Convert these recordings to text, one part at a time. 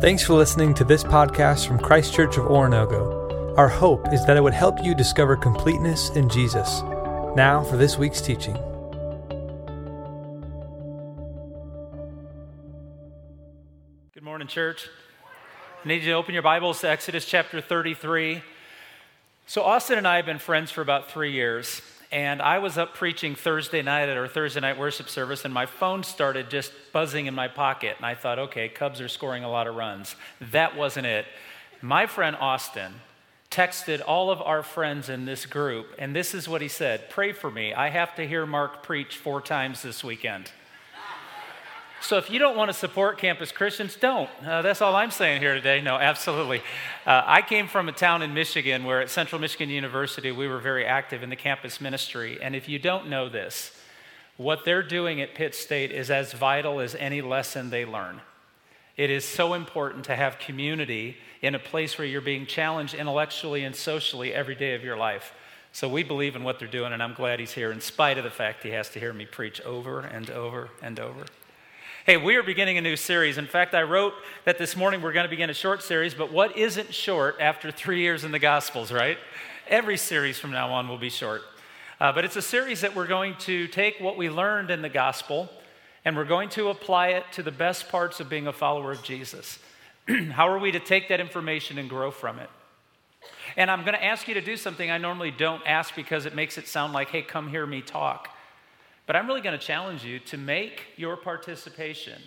Thanks for listening to this podcast from Christ Church of Oronogo. Our hope is that it would help you discover completeness in Jesus. Now for this week's teaching. Good morning, church. I need you to open your Bibles to Exodus chapter 33. So, Austin and I have been friends for about three years, and I was up preaching Thursday night at our Thursday night worship service, and my phone started just buzzing in my pocket. And I thought, okay, Cubs are scoring a lot of runs. That wasn't it. My friend Austin texted all of our friends in this group, and this is what he said Pray for me. I have to hear Mark preach four times this weekend. So if you don't want to support campus Christians, don't. Uh, that's all I'm saying here today. No, absolutely. Uh, I came from a town in Michigan where at Central Michigan University we were very active in the campus ministry. And if you don't know this, what they're doing at Pitt State is as vital as any lesson they learn. It is so important to have community in a place where you're being challenged intellectually and socially every day of your life. So we believe in what they're doing, and I'm glad he's here in spite of the fact he has to hear me preach over and over and over. Hey, we are beginning a new series. In fact, I wrote that this morning we're going to begin a short series, but what isn't short after three years in the Gospels, right? Every series from now on will be short. Uh, but it's a series that we're going to take what we learned in the Gospel and we're going to apply it to the best parts of being a follower of Jesus. How are we to take that information and grow from it? And I'm going to ask you to do something I normally don't ask because it makes it sound like, hey, come hear me talk. But I'm really going to challenge you to make your participation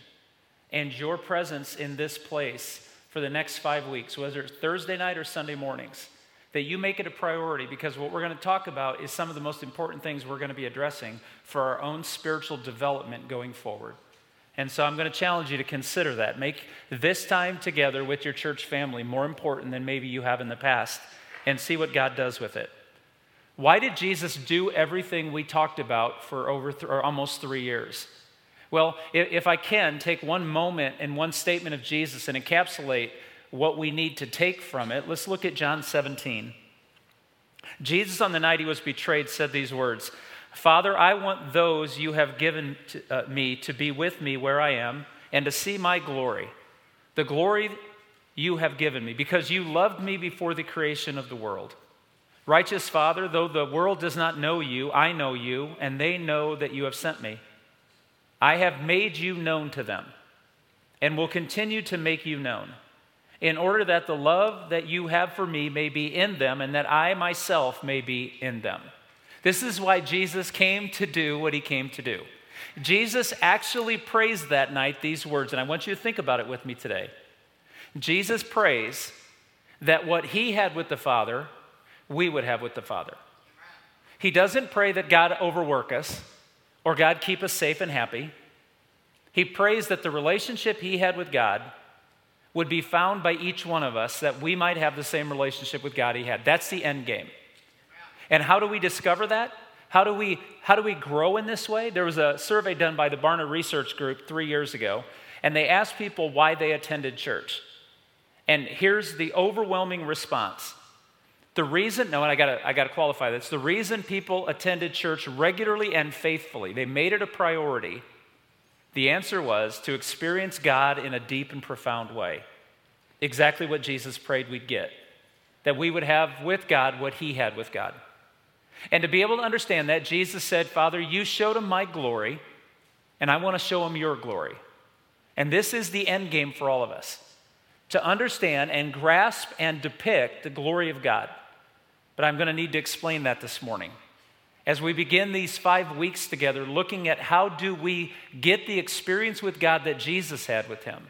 and your presence in this place for the next five weeks, whether it's Thursday night or Sunday mornings, that you make it a priority because what we're going to talk about is some of the most important things we're going to be addressing for our own spiritual development going forward. And so I'm going to challenge you to consider that. Make this time together with your church family more important than maybe you have in the past and see what God does with it. Why did Jesus do everything we talked about for over th- or almost three years? Well, if, if I can, take one moment and one statement of Jesus and encapsulate what we need to take from it, let's look at John 17. Jesus, on the night he was betrayed, said these words Father, I want those you have given to, uh, me to be with me where I am and to see my glory, the glory you have given me, because you loved me before the creation of the world. Righteous Father, though the world does not know you, I know you, and they know that you have sent me. I have made you known to them and will continue to make you known, in order that the love that you have for me may be in them and that I myself may be in them. This is why Jesus came to do what he came to do. Jesus actually prays that night these words, and I want you to think about it with me today. Jesus prays that what he had with the Father, we would have with the Father. He doesn't pray that God overwork us or God keep us safe and happy. He prays that the relationship he had with God would be found by each one of us that we might have the same relationship with God he had. That's the end game. And how do we discover that? How do we how do we grow in this way? There was a survey done by the Barna Research Group 3 years ago, and they asked people why they attended church. And here's the overwhelming response. The reason, no, and I gotta, I gotta qualify this. The reason people attended church regularly and faithfully, they made it a priority. The answer was to experience God in a deep and profound way. Exactly what Jesus prayed we'd get. That we would have with God what he had with God. And to be able to understand that, Jesus said, Father, you showed him my glory, and I want to show him your glory. And this is the end game for all of us to understand and grasp and depict the glory of God. But I'm going to need to explain that this morning. As we begin these five weeks together, looking at how do we get the experience with God that Jesus had with him,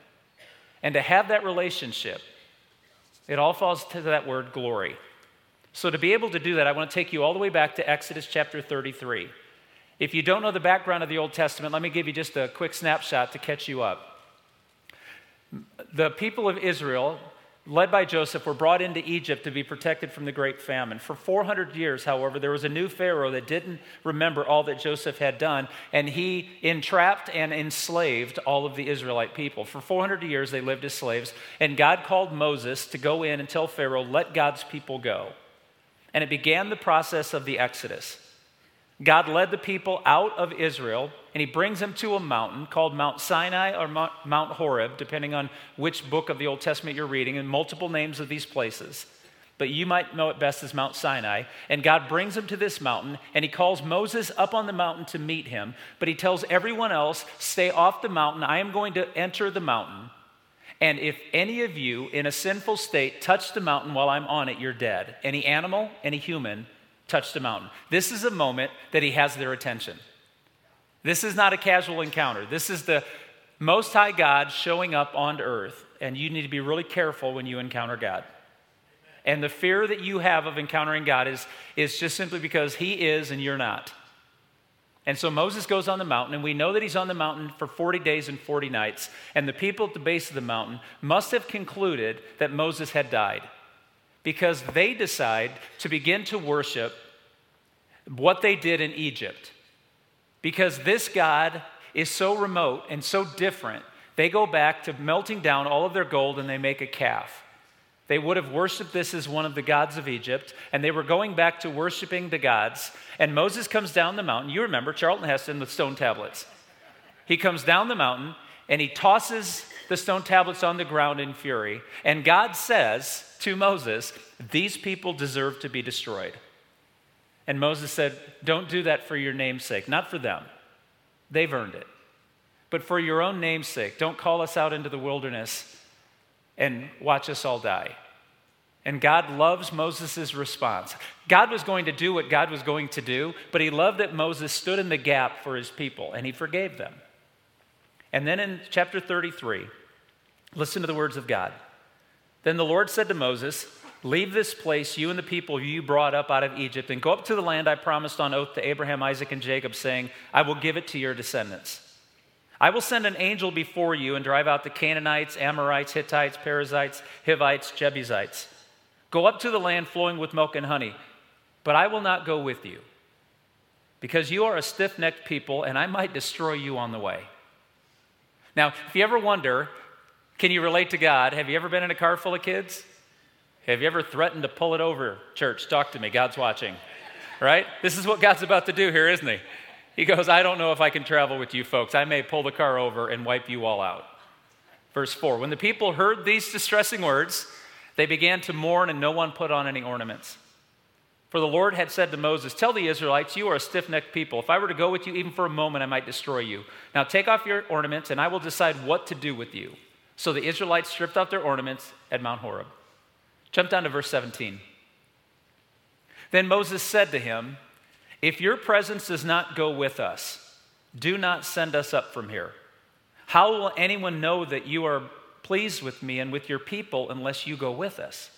and to have that relationship, it all falls to that word glory. So, to be able to do that, I want to take you all the way back to Exodus chapter 33. If you don't know the background of the Old Testament, let me give you just a quick snapshot to catch you up. The people of Israel led by Joseph, were brought into Egypt to be protected from the great famine. For 400 years, however, there was a new Pharaoh that didn't remember all that Joseph had done, and he entrapped and enslaved all of the Israelite people. For 400 years, they lived as slaves, and God called Moses to go in and tell Pharaoh, let God's people go. And it began the process of the Exodus. God led the people out of Israel and he brings them to a mountain called Mount Sinai or Mount Horeb, depending on which book of the Old Testament you're reading, and multiple names of these places. But you might know it best as Mount Sinai. And God brings them to this mountain, and he calls Moses up on the mountain to meet him. But he tells everyone else, Stay off the mountain. I am going to enter the mountain. And if any of you in a sinful state touch the mountain while I'm on it, you're dead. Any animal, any human, touch the mountain. This is a moment that he has their attention. This is not a casual encounter. This is the Most High God showing up on earth, and you need to be really careful when you encounter God. And the fear that you have of encountering God is, is just simply because He is and you're not. And so Moses goes on the mountain, and we know that he's on the mountain for 40 days and 40 nights. And the people at the base of the mountain must have concluded that Moses had died because they decide to begin to worship what they did in Egypt. Because this God is so remote and so different, they go back to melting down all of their gold and they make a calf. They would have worshiped this as one of the gods of Egypt, and they were going back to worshiping the gods. And Moses comes down the mountain. You remember Charlton Heston with stone tablets. He comes down the mountain and he tosses the stone tablets on the ground in fury. And God says to Moses, These people deserve to be destroyed. And Moses said, Don't do that for your name's sake, not for them. They've earned it. But for your own name's sake, don't call us out into the wilderness and watch us all die. And God loves Moses' response. God was going to do what God was going to do, but he loved that Moses stood in the gap for his people and he forgave them. And then in chapter 33, listen to the words of God. Then the Lord said to Moses, Leave this place, you and the people you brought up out of Egypt, and go up to the land I promised on oath to Abraham, Isaac, and Jacob, saying, I will give it to your descendants. I will send an angel before you and drive out the Canaanites, Amorites, Hittites, Perizzites, Hivites, Jebusites. Go up to the land flowing with milk and honey, but I will not go with you, because you are a stiff necked people, and I might destroy you on the way. Now, if you ever wonder, can you relate to God? Have you ever been in a car full of kids? Have you ever threatened to pull it over, church? Talk to me. God's watching. Right? This is what God's about to do here, isn't he? He goes, I don't know if I can travel with you folks. I may pull the car over and wipe you all out. Verse 4 When the people heard these distressing words, they began to mourn, and no one put on any ornaments. For the Lord had said to Moses, Tell the Israelites, you are a stiff necked people. If I were to go with you even for a moment, I might destroy you. Now take off your ornaments, and I will decide what to do with you. So the Israelites stripped off their ornaments at Mount Horeb. Jump down to verse 17. Then Moses said to him, If your presence does not go with us, do not send us up from here. How will anyone know that you are pleased with me and with your people unless you go with us?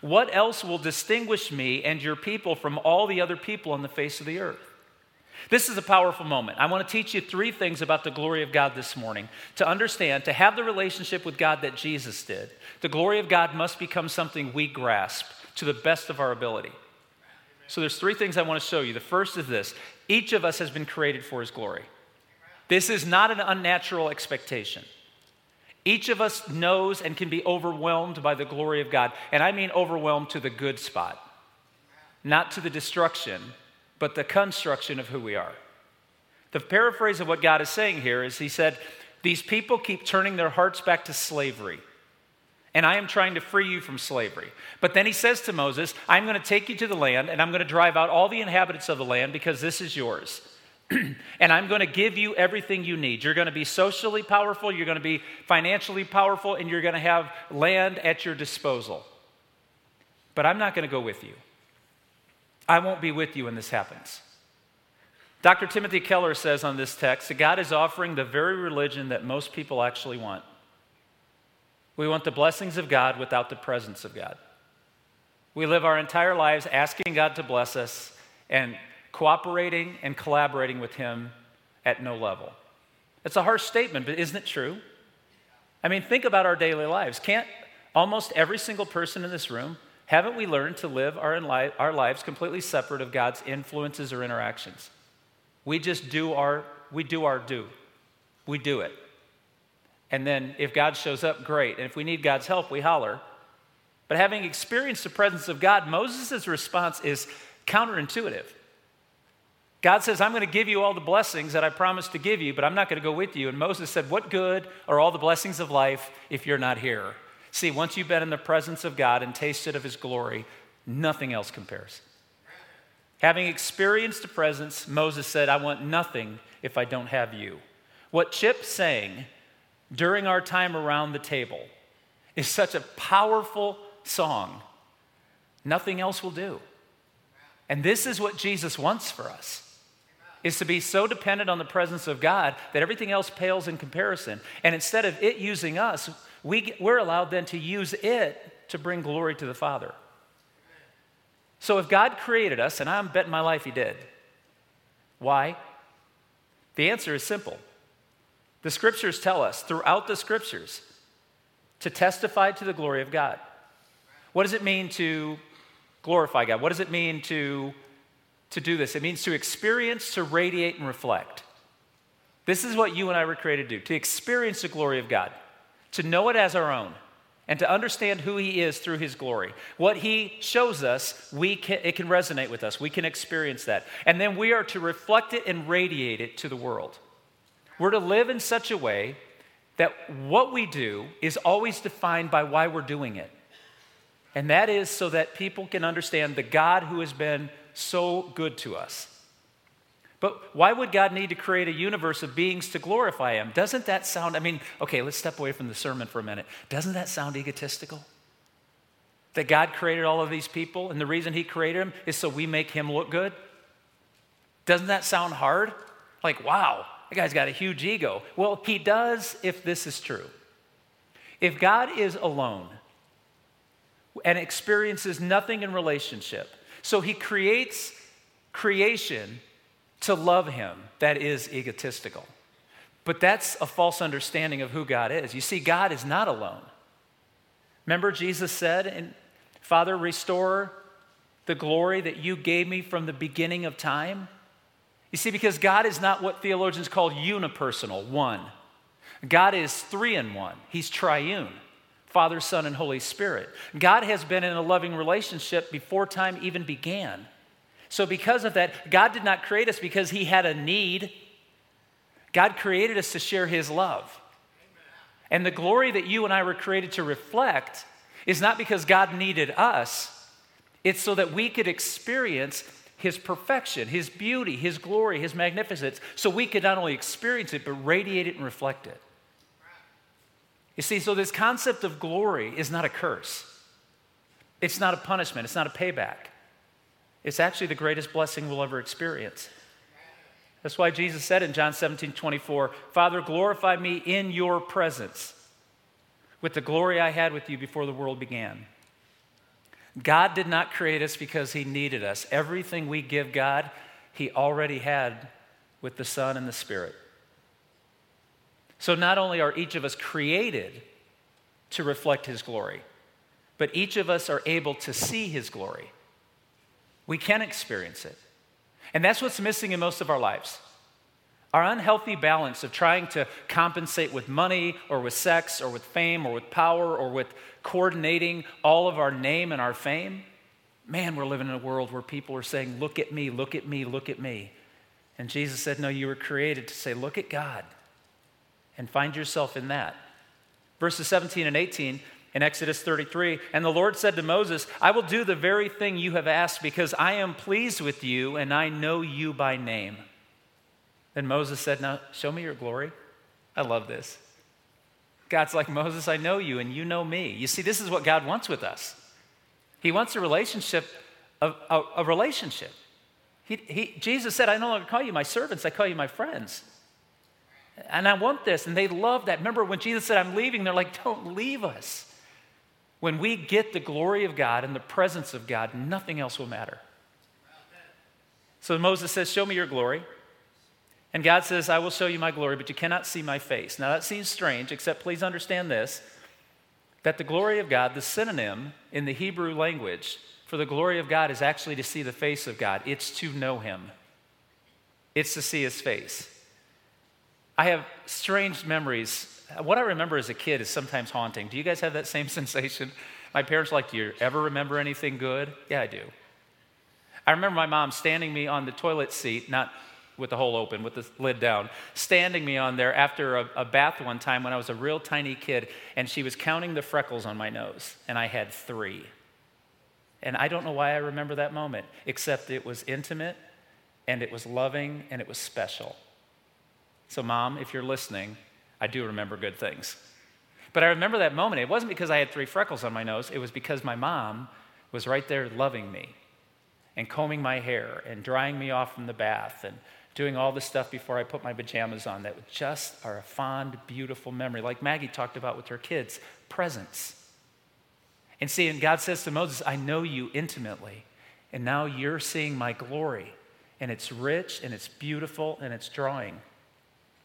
What else will distinguish me and your people from all the other people on the face of the earth? This is a powerful moment. I want to teach you three things about the glory of God this morning. To understand, to have the relationship with God that Jesus did, the glory of God must become something we grasp to the best of our ability. So there's three things I want to show you. The first is this each of us has been created for his glory. This is not an unnatural expectation. Each of us knows and can be overwhelmed by the glory of God. And I mean overwhelmed to the good spot, not to the destruction but the construction of who we are. The paraphrase of what God is saying here is He said, These people keep turning their hearts back to slavery. And I am trying to free you from slavery. But then he says to Moses, I'm going to take you to the land and I'm going to drive out all the inhabitants of the land because this is yours. and I'm going to give you everything you need. You're going to be socially powerful, you're going to be financially powerful, and you're going to have land at your disposal. But I'm not going to go with you. I won't be with you when this happens. Dr. Timothy Keller says on this text that God is offering the very religion that most people actually want. We want the blessings of God without the presence of God. We live our entire lives asking God to bless us and cooperating and collaborating with Him at no level. It's a harsh statement, but isn't it true? I mean, think about our daily lives. Can't almost every single person in this room haven't we learned to live our, our lives completely separate of God's influences or interactions? We just do our, we do our do. We do it. And then if God shows up, great. And if we need God's help, we holler. But having experienced the presence of God, Moses' response is counterintuitive. God says, I'm going to give you all the blessings that I promised to give you, but I'm not going to go with you. And Moses said, What good are all the blessings of life if you're not here? See, once you've been in the presence of God and tasted of his glory, nothing else compares. Having experienced the presence, Moses said, I want nothing if I don't have you. What Chip sang during our time around the table is such a powerful song. Nothing else will do. And this is what Jesus wants for us is to be so dependent on the presence of God that everything else pales in comparison. And instead of it using us, we, we're allowed then to use it to bring glory to the Father. So if God created us, and I'm betting my life He did, why? The answer is simple. The scriptures tell us throughout the scriptures to testify to the glory of God. What does it mean to glorify God? What does it mean to, to do this? It means to experience, to radiate, and reflect. This is what you and I were created to do to experience the glory of God, to know it as our own, and to understand who He is through His glory. What He shows us, we can, it can resonate with us. We can experience that. And then we are to reflect it and radiate it to the world. We're to live in such a way that what we do is always defined by why we're doing it. And that is so that people can understand the God who has been so good to us. But why would God need to create a universe of beings to glorify Him? Doesn't that sound, I mean, okay, let's step away from the sermon for a minute. Doesn't that sound egotistical? That God created all of these people, and the reason He created them is so we make Him look good? Doesn't that sound hard? Like, wow, that guy's got a huge ego. Well, He does if this is true. If God is alone and experiences nothing in relationship, so He creates creation to love him that is egotistical. But that's a false understanding of who God is. You see, God is not alone. Remember, Jesus said, and Father, restore the glory that you gave me from the beginning of time? You see, because God is not what theologians call unipersonal, one. God is three in one, He's triune Father, Son, and Holy Spirit. God has been in a loving relationship before time even began. So, because of that, God did not create us because He had a need. God created us to share His love. And the glory that you and I were created to reflect is not because God needed us, it's so that we could experience His perfection, His beauty, His glory, His magnificence, so we could not only experience it, but radiate it and reflect it. You see, so this concept of glory is not a curse, it's not a punishment, it's not a payback. It's actually the greatest blessing we'll ever experience. That's why Jesus said in John 17 24, Father, glorify me in your presence with the glory I had with you before the world began. God did not create us because he needed us. Everything we give God, he already had with the Son and the Spirit. So not only are each of us created to reflect his glory, but each of us are able to see his glory. We can experience it. And that's what's missing in most of our lives. Our unhealthy balance of trying to compensate with money or with sex or with fame or with power or with coordinating all of our name and our fame. Man, we're living in a world where people are saying, Look at me, look at me, look at me. And Jesus said, No, you were created to say, Look at God and find yourself in that. Verses 17 and 18 in Exodus 33. And the Lord said to Moses, I will do the very thing you have asked because I am pleased with you and I know you by name. Then Moses said, Now show me your glory. I love this. God's like, Moses, I know you and you know me. You see, this is what God wants with us. He wants a relationship, a, a, a relationship. He, he, Jesus said, I no longer call you my servants, I call you my friends. And I want this. And they love that. Remember when Jesus said, I'm leaving, they're like, Don't leave us. When we get the glory of God and the presence of God, nothing else will matter. So Moses says, Show me your glory. And God says, I will show you my glory, but you cannot see my face. Now that seems strange, except please understand this that the glory of God, the synonym in the Hebrew language for the glory of God is actually to see the face of God, it's to know Him, it's to see His face. I have strange memories what I remember as a kid is sometimes haunting. Do you guys have that same sensation? My parents like, Do you ever remember anything good? Yeah, I do. I remember my mom standing me on the toilet seat, not with the hole open, with the lid down, standing me on there after a, a, bath one time when I was a real tiny kid, and she was counting the freckles on my nose, and I had three. And I don't know why I remember that moment, except it was intimate, and it was loving, and it was special. So, mom, if you're listening, I do remember good things. But I remember that moment. It wasn't because I had three freckles on my nose, it was because my mom was right there loving me and combing my hair and drying me off from the bath and doing all the stuff before I put my pajamas on that just are a fond, beautiful memory, like Maggie talked about with her kids presence. And see, and God says to Moses, I know you intimately, and now you're seeing my glory. And it's rich and it's beautiful and it's drawing.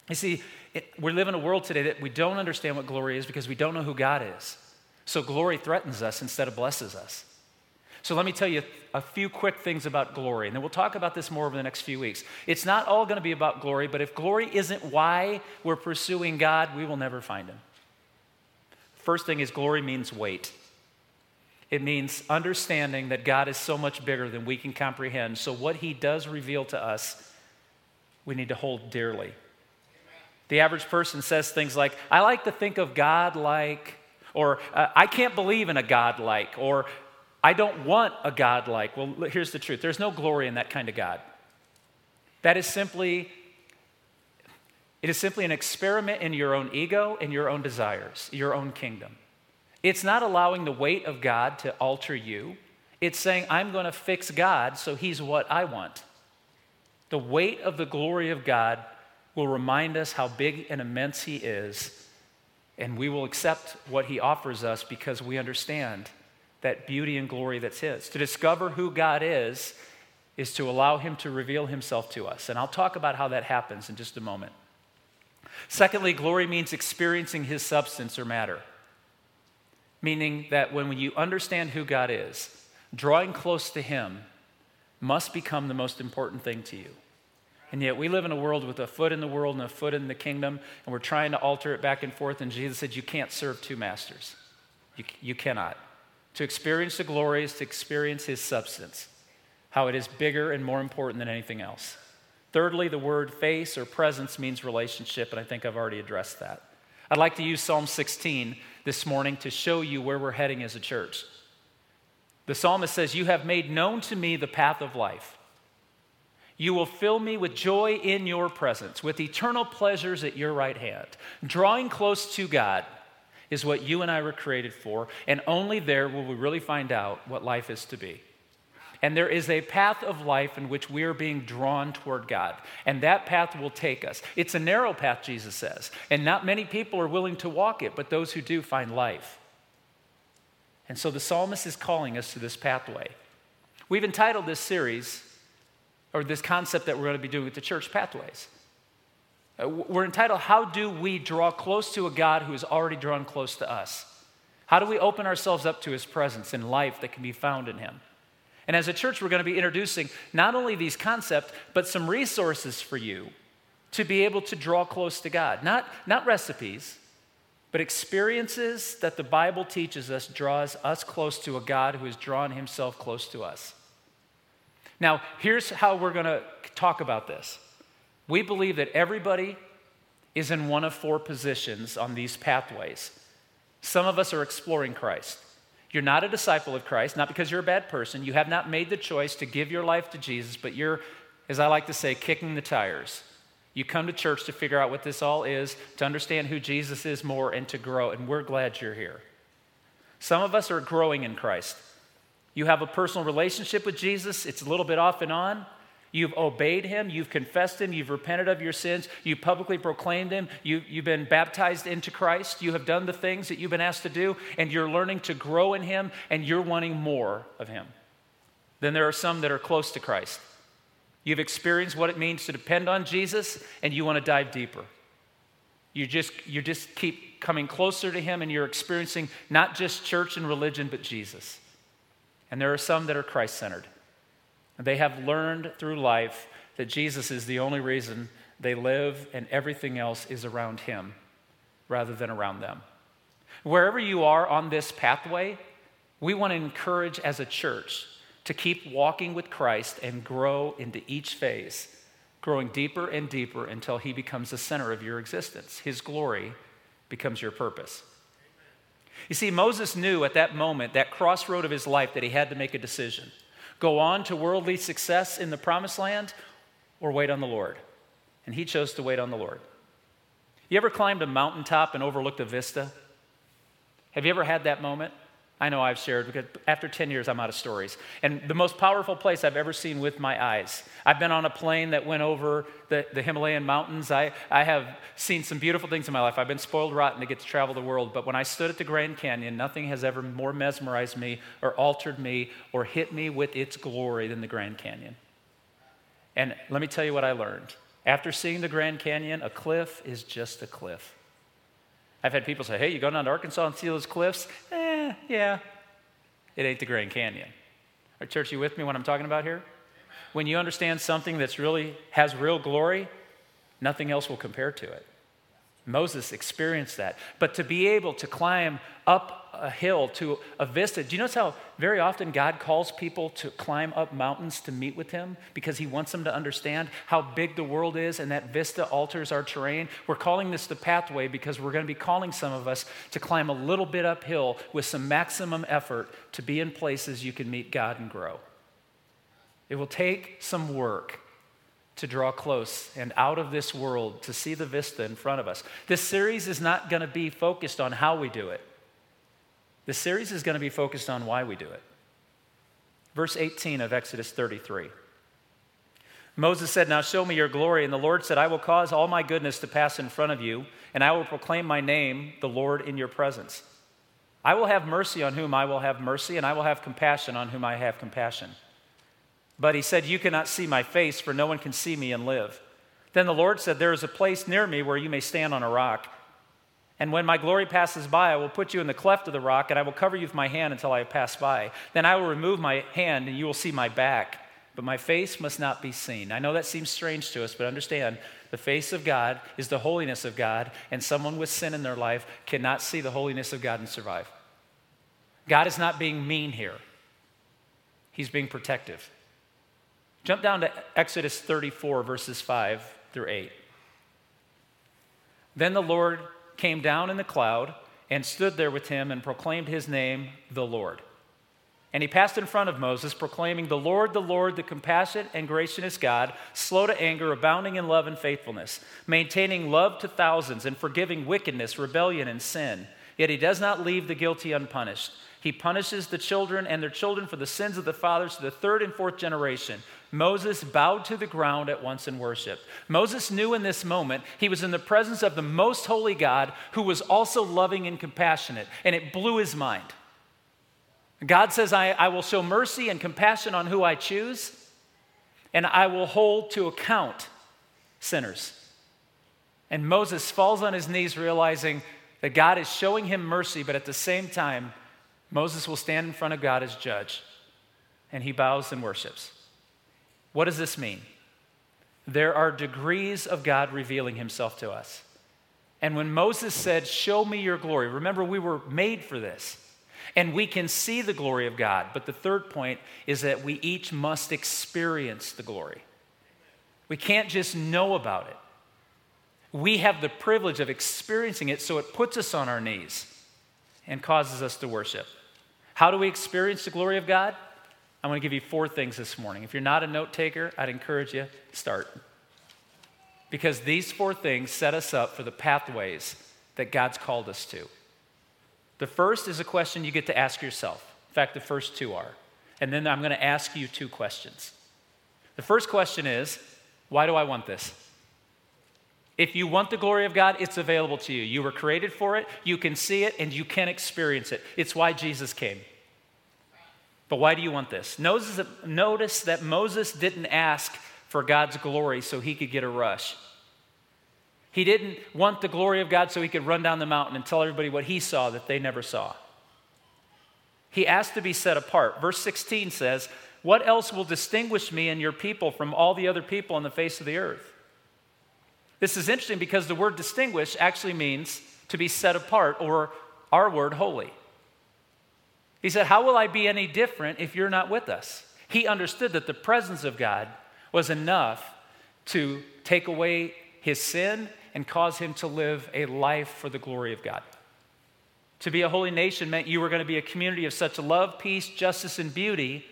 You see, it, we live in a world today that we don't understand what glory is because we don't know who God is. So glory threatens us instead of blesses us. So let me tell you a few quick things about glory, and then we'll talk about this more over the next few weeks. It's not all going to be about glory, but if glory isn't why we're pursuing God, we will never find Him. First thing is glory means weight. It means understanding that God is so much bigger than we can comprehend. So, what He does reveal to us, we need to hold dearly. The average person says things like, I like to think of God like, or uh, I can't believe in a God like, or I don't want a God like. Well, here's the truth there's no glory in that kind of God. That is simply, it is simply an experiment in your own ego and your own desires, your own kingdom. It's not allowing the weight of God to alter you. It's saying, I'm going to fix God so he's what I want. The weight of the glory of God will remind us how big and immense he is, and we will accept what he offers us because we understand that beauty and glory that's His. To discover who God is, is to allow Him to reveal Himself to us. And I'll talk about how that happens in just a moment. Secondly, glory means experiencing His substance or matter, meaning that when you understand who God is, drawing close to Him must become the most important thing to you. And yet, we live in a world with a foot in the world and a foot in the kingdom, and we're trying to alter it back and forth. And Jesus said, You can't serve two masters. You, you cannot. To experience the glory is to experience his substance, how it is bigger and more important than anything else. Thirdly, the word face or presence means relationship, and I think I've already addressed that. I'd like to use Psalm 16 this morning to show you where we're heading as a church. The psalmist says, You have made known to me the path of life. You will fill me with joy in your presence, with eternal pleasures at your right hand. Drawing close to God is what you and I were created for, and only there will we really find out what life is to be. And there is a path of life in which we are being drawn toward God. And that path will take us. It's a narrow path, Jesus says. And not many people are willing to walk it, but those who do find life. And so the psalmist is calling us to this pathway. We've entitled this series, or this concept that we're going to be doing with the church, Pathways. Uh, we're entitled, How Do We Draw Close to a God Who has Already Drawn Close to Us? How do we open ourselves up to His presence in life that can be found in Him? And as a church, we're going to be introducing not only these concepts, but some resources for you to be able to draw close to God. Not, not recipes, but experiences that the Bible teaches us draws us close to a God who has drawn Himself close to us. Now, here's how we're going to talk about this. We believe that everybody is in one of four positions on these pathways. Some of us are exploring Christ. You're not a disciple of Christ, not because you're a bad person. You have not made the choice to give your life to Jesus, but you're, as I like to say, kicking the tires. You come to church to figure out what this all is, to understand who Jesus is more, and to grow, and we're glad you're here. Some of us are growing in Christ. You have a personal relationship with Jesus, it's a little bit off and on. You've obeyed him, you've confessed him, you've repented of your sins, You've publicly proclaimed him, you, you've been baptized into Christ, you have done the things that you've been asked to do, and you're learning to grow in him, and you're wanting more of him. Then there are some that are close to Christ. You've experienced what it means to depend on Jesus, and you want to dive deeper. You just, you just keep coming closer to him, and you're experiencing not just church and religion, but Jesus. And there are some that are Christ centered. They have learned through life that Jesus is the only reason they live and everything else is around Him rather than around them. Wherever you are on this pathway, we want to encourage as a church to keep walking with Christ and grow into each phase, growing deeper and deeper until He becomes the center of your existence. His glory becomes your purpose. You see, Moses knew at that moment, that crossroad of his life, that he had to make a decision go on to worldly success in the promised land or wait on the Lord. And he chose to wait on the Lord. You ever climbed a mountaintop and overlooked a vista? Have you ever had that moment? I know I've shared because after 10 years, I'm out of stories. And the most powerful place I've ever seen with my eyes. I've been on a plane that went over the, the Himalayan mountains. I, I have seen some beautiful things in my life. I've been spoiled rotten to get to travel the world. But when I stood at the Grand Canyon, nothing has ever more mesmerized me or altered me or hit me with its glory than the Grand Canyon. And let me tell you what I learned. After seeing the Grand Canyon, a cliff is just a cliff. I've had people say, hey, you go down to Arkansas and see those cliffs? Eh, yeah. It ain't the Grand Canyon. Are church, you with me what I'm talking about here? When you understand something that's really has real glory, nothing else will compare to it. Moses experienced that. But to be able to climb up a hill to a vista, do you notice how very often God calls people to climb up mountains to meet with Him because He wants them to understand how big the world is and that vista alters our terrain? We're calling this the pathway because we're going to be calling some of us to climb a little bit uphill with some maximum effort to be in places you can meet God and grow. It will take some work to draw close and out of this world to see the vista in front of us. This series is not going to be focused on how we do it, the series is going to be focused on why we do it. Verse 18 of Exodus 33. Moses said, Now show me your glory. And the Lord said, I will cause all my goodness to pass in front of you, and I will proclaim my name, the Lord, in your presence. I will have mercy on whom I will have mercy, and I will have compassion on whom I have compassion. But he said, You cannot see my face, for no one can see me and live. Then the Lord said, There is a place near me where you may stand on a rock. And when my glory passes by, I will put you in the cleft of the rock, and I will cover you with my hand until I pass by. Then I will remove my hand, and you will see my back, but my face must not be seen. I know that seems strange to us, but understand the face of God is the holiness of God, and someone with sin in their life cannot see the holiness of God and survive. God is not being mean here, He's being protective. Jump down to Exodus 34, verses 5 through 8. Then the Lord came down in the cloud and stood there with him and proclaimed his name, the Lord. And he passed in front of Moses, proclaiming, The Lord, the Lord, the compassionate and gracious God, slow to anger, abounding in love and faithfulness, maintaining love to thousands, and forgiving wickedness, rebellion, and sin. Yet he does not leave the guilty unpunished. He punishes the children and their children for the sins of the fathers to the third and fourth generation. Moses bowed to the ground at once in worship. Moses knew in this moment he was in the presence of the most holy God who was also loving and compassionate, and it blew his mind. God says, I, I will show mercy and compassion on who I choose, and I will hold to account sinners. And Moses falls on his knees, realizing that God is showing him mercy, but at the same time, Moses will stand in front of God as judge, and he bows and worships. What does this mean? There are degrees of God revealing himself to us. And when Moses said, Show me your glory, remember we were made for this. And we can see the glory of God. But the third point is that we each must experience the glory. We can't just know about it. We have the privilege of experiencing it, so it puts us on our knees and causes us to worship. How do we experience the glory of God? I want to give you four things this morning. If you're not a note taker, I'd encourage you start. Because these four things set us up for the pathways that God's called us to. The first is a question you get to ask yourself. In fact, the first two are. And then I'm going to ask you two questions. The first question is why do I want this? If you want the glory of God, it's available to you. You were created for it, you can see it, and you can experience it. It's why Jesus came. But why do you want this? Notice that, notice that Moses didn't ask for God's glory so he could get a rush. He didn't want the glory of God so he could run down the mountain and tell everybody what he saw that they never saw. He asked to be set apart. Verse 16 says, What else will distinguish me and your people from all the other people on the face of the earth? This is interesting because the word distinguish actually means to be set apart, or our word, holy. He said, How will I be any different if you're not with us? He understood that the presence of God was enough to take away his sin and cause him to live a life for the glory of God. To be a holy nation meant you were going to be a community of such love, peace, justice, and beauty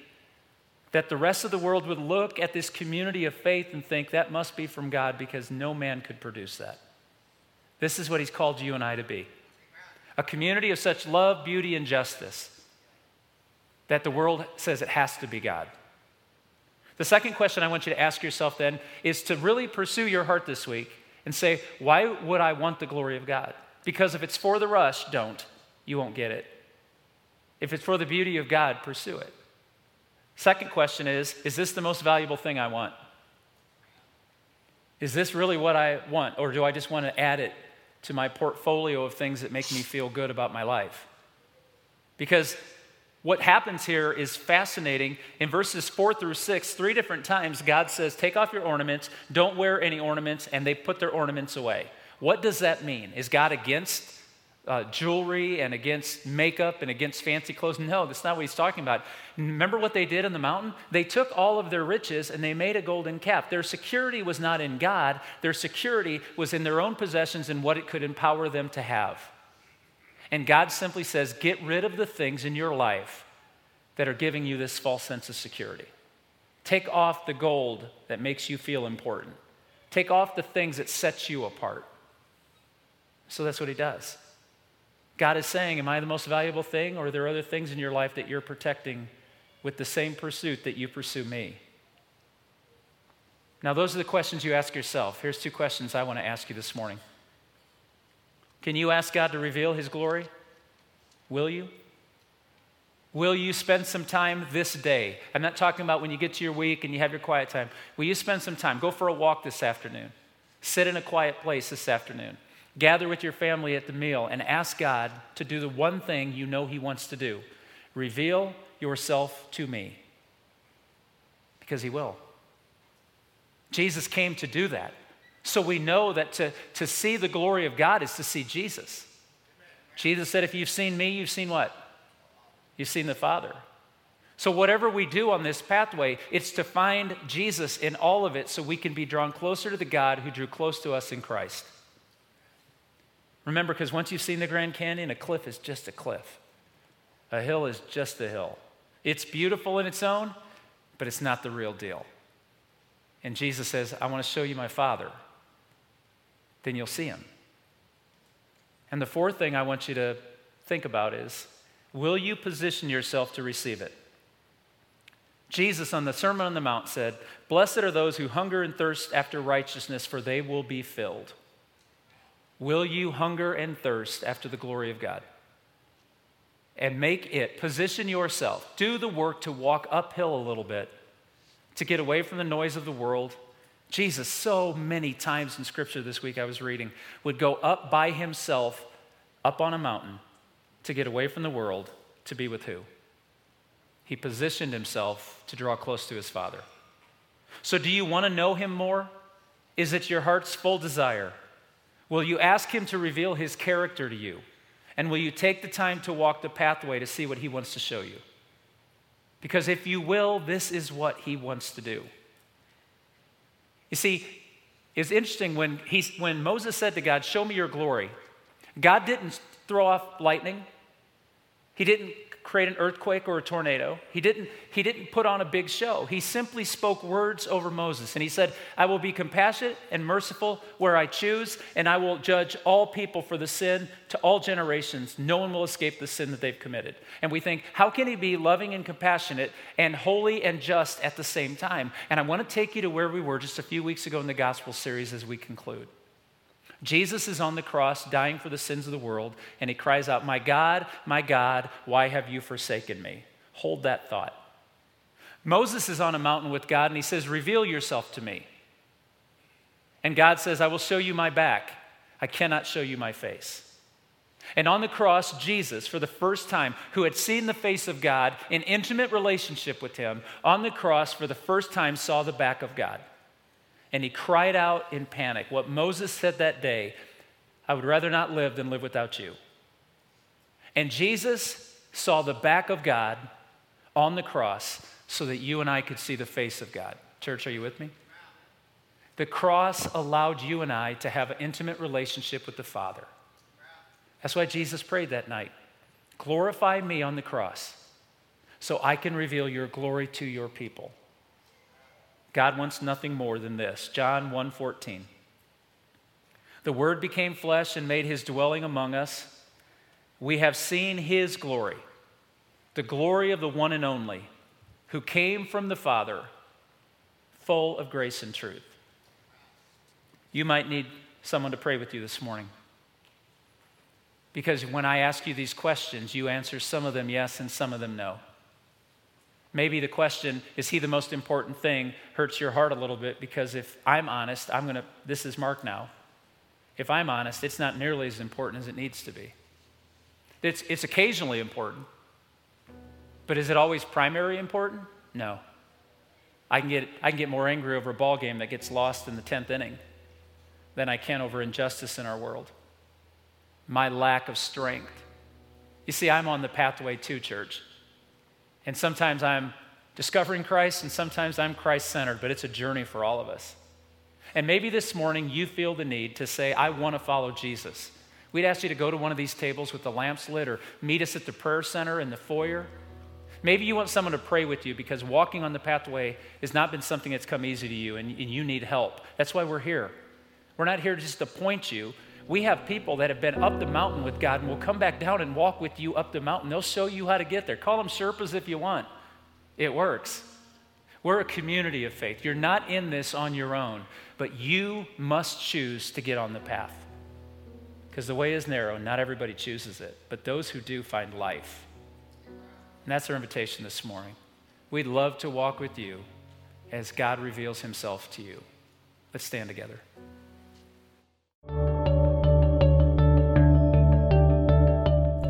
that the rest of the world would look at this community of faith and think that must be from God because no man could produce that. This is what he's called you and I to be a community of such love, beauty, and justice that the world says it has to be God. The second question I want you to ask yourself then is to really pursue your heart this week and say, why would I want the glory of God? Because if it's for the rush, don't. You won't get it. If it's for the beauty of God, pursue it. Second question is Is this the most valuable thing I want? Is this really what I want? Or do I just want to add it to my portfolio of things that make me feel good about my life? Because what happens here is fascinating. In verses four through six, three different times, God says, Take off your ornaments, don't wear any ornaments, and they put their ornaments away. What does that mean? Is God against uh, jewelry and against makeup and against fancy clothes. No, that's not what he's talking about. Remember what they did in the mountain? They took all of their riches and they made a golden calf. Their security was not in God, their security was in their own possessions and what it could empower them to have. And God simply says, get rid of the things in your life that are giving you this false sense of security. Take off the gold that makes you feel important. Take off the things that set you apart. So that's what he does. God is saying, Am I the most valuable thing, or are there other things in your life that you're protecting with the same pursuit that you pursue me? Now, those are the questions you ask yourself. Here's two questions I want to ask you this morning. Can you ask God to reveal His glory? Will you? Will you spend some time this day? I'm not talking about when you get to your week and you have your quiet time. Will you spend some time? Go for a walk this afternoon. Sit in a quiet place this afternoon. Gather with your family at the meal and ask God to do the one thing you know He wants to do reveal yourself to me. Because He will. Jesus came to do that. So we know that to, to see the glory of God is to see Jesus. Jesus said, If you've seen me, you've seen what? You've seen the Father. So, whatever we do on this pathway, it's to find Jesus in all of it so we can be drawn closer to the God who drew close to us in Christ. Remember, because once you've seen the Grand Canyon, a cliff is just a cliff, a hill is just a hill. It's beautiful in its own, but it's not the real deal. And Jesus says, I want to show you my Father. Then you'll see him. And the fourth thing I want you to think about is will you position yourself to receive it? Jesus on the Sermon on the Mount said, Blessed are those who hunger and thirst after righteousness, for they will be filled. Will you hunger and thirst after the glory of God? And make it, position yourself, do the work to walk uphill a little bit, to get away from the noise of the world. Jesus, so many times in Scripture this week I was reading, would go up by himself, up on a mountain, to get away from the world, to be with who? He positioned himself to draw close to his Father. So, do you want to know him more? Is it your heart's full desire? Will you ask Him to reveal His character to you? And will you take the time to walk the pathway to see what He wants to show you? Because if you will, this is what He wants to do. You see, it's interesting when, he, when Moses said to God, Show me your glory, God didn't throw off lightning, He didn't create an earthquake or a tornado. He didn't, he didn't put on a big show. He simply spoke words over Moses. And he said, I will be compassionate and merciful where I choose, and I will judge all people for the sin to all generations. No one will escape the sin that they've committed. And we think, how can he be loving and compassionate and holy and just at the same time? And I want to take you to where we were just a few weeks ago in the gospel series as we conclude. Jesus is on the cross dying for the sins of the world, and he cries out, My God, my God, why have you forsaken me? Hold that thought. Moses is on a mountain with God, and he says, Reveal yourself to me. And God says, I will show you my back. I cannot show you my face. And on the cross, Jesus, for the first time, who had seen the face of God in intimate relationship with him, on the cross, for the first time, saw the back of God and he cried out in panic. What Moses said that day I would rather not live than live without you. And Jesus saw the back of God on the cross so that you and I could see the face of God. Church, are you with me? The cross allowed you and I to have an intimate relationship with the Father. That's why Jesus prayed that night. Glorify me on the cross so I can reveal your glory to your people. God wants nothing more than this. John 1:14. The word became flesh and made his dwelling among us. We have seen his glory, the glory of the one and only, who came from the Father, full of grace and truth. You might need someone to pray with you this morning. Because when I ask you these questions, you answer some of them yes and some of them no. Maybe the question, is he the most important thing, hurts your heart a little bit because if I'm honest, I'm going to, this is Mark now. If I'm honest, it's not nearly as important as it needs to be. It's, it's occasionally important, but is it always primary important? No. I can, get, I can get more angry over a ball game that gets lost in the 10th inning than I can over injustice in our world. My lack of strength. You see, I'm on the pathway to church. And sometimes I'm discovering Christ, and sometimes I'm Christ centered, but it's a journey for all of us. And maybe this morning you feel the need to say, I want to follow Jesus. We'd ask you to go to one of these tables with the lamps lit or meet us at the prayer center in the foyer. Maybe you want someone to pray with you because walking on the pathway has not been something that's come easy to you and, and you need help. That's why we're here. We're not here just to point you. We have people that have been up the mountain with God and will come back down and walk with you up the mountain. They'll show you how to get there. Call them Sherpas if you want. It works. We're a community of faith. You're not in this on your own, but you must choose to get on the path. Because the way is narrow, not everybody chooses it, but those who do find life. And that's our invitation this morning. We'd love to walk with you as God reveals himself to you. Let's stand together.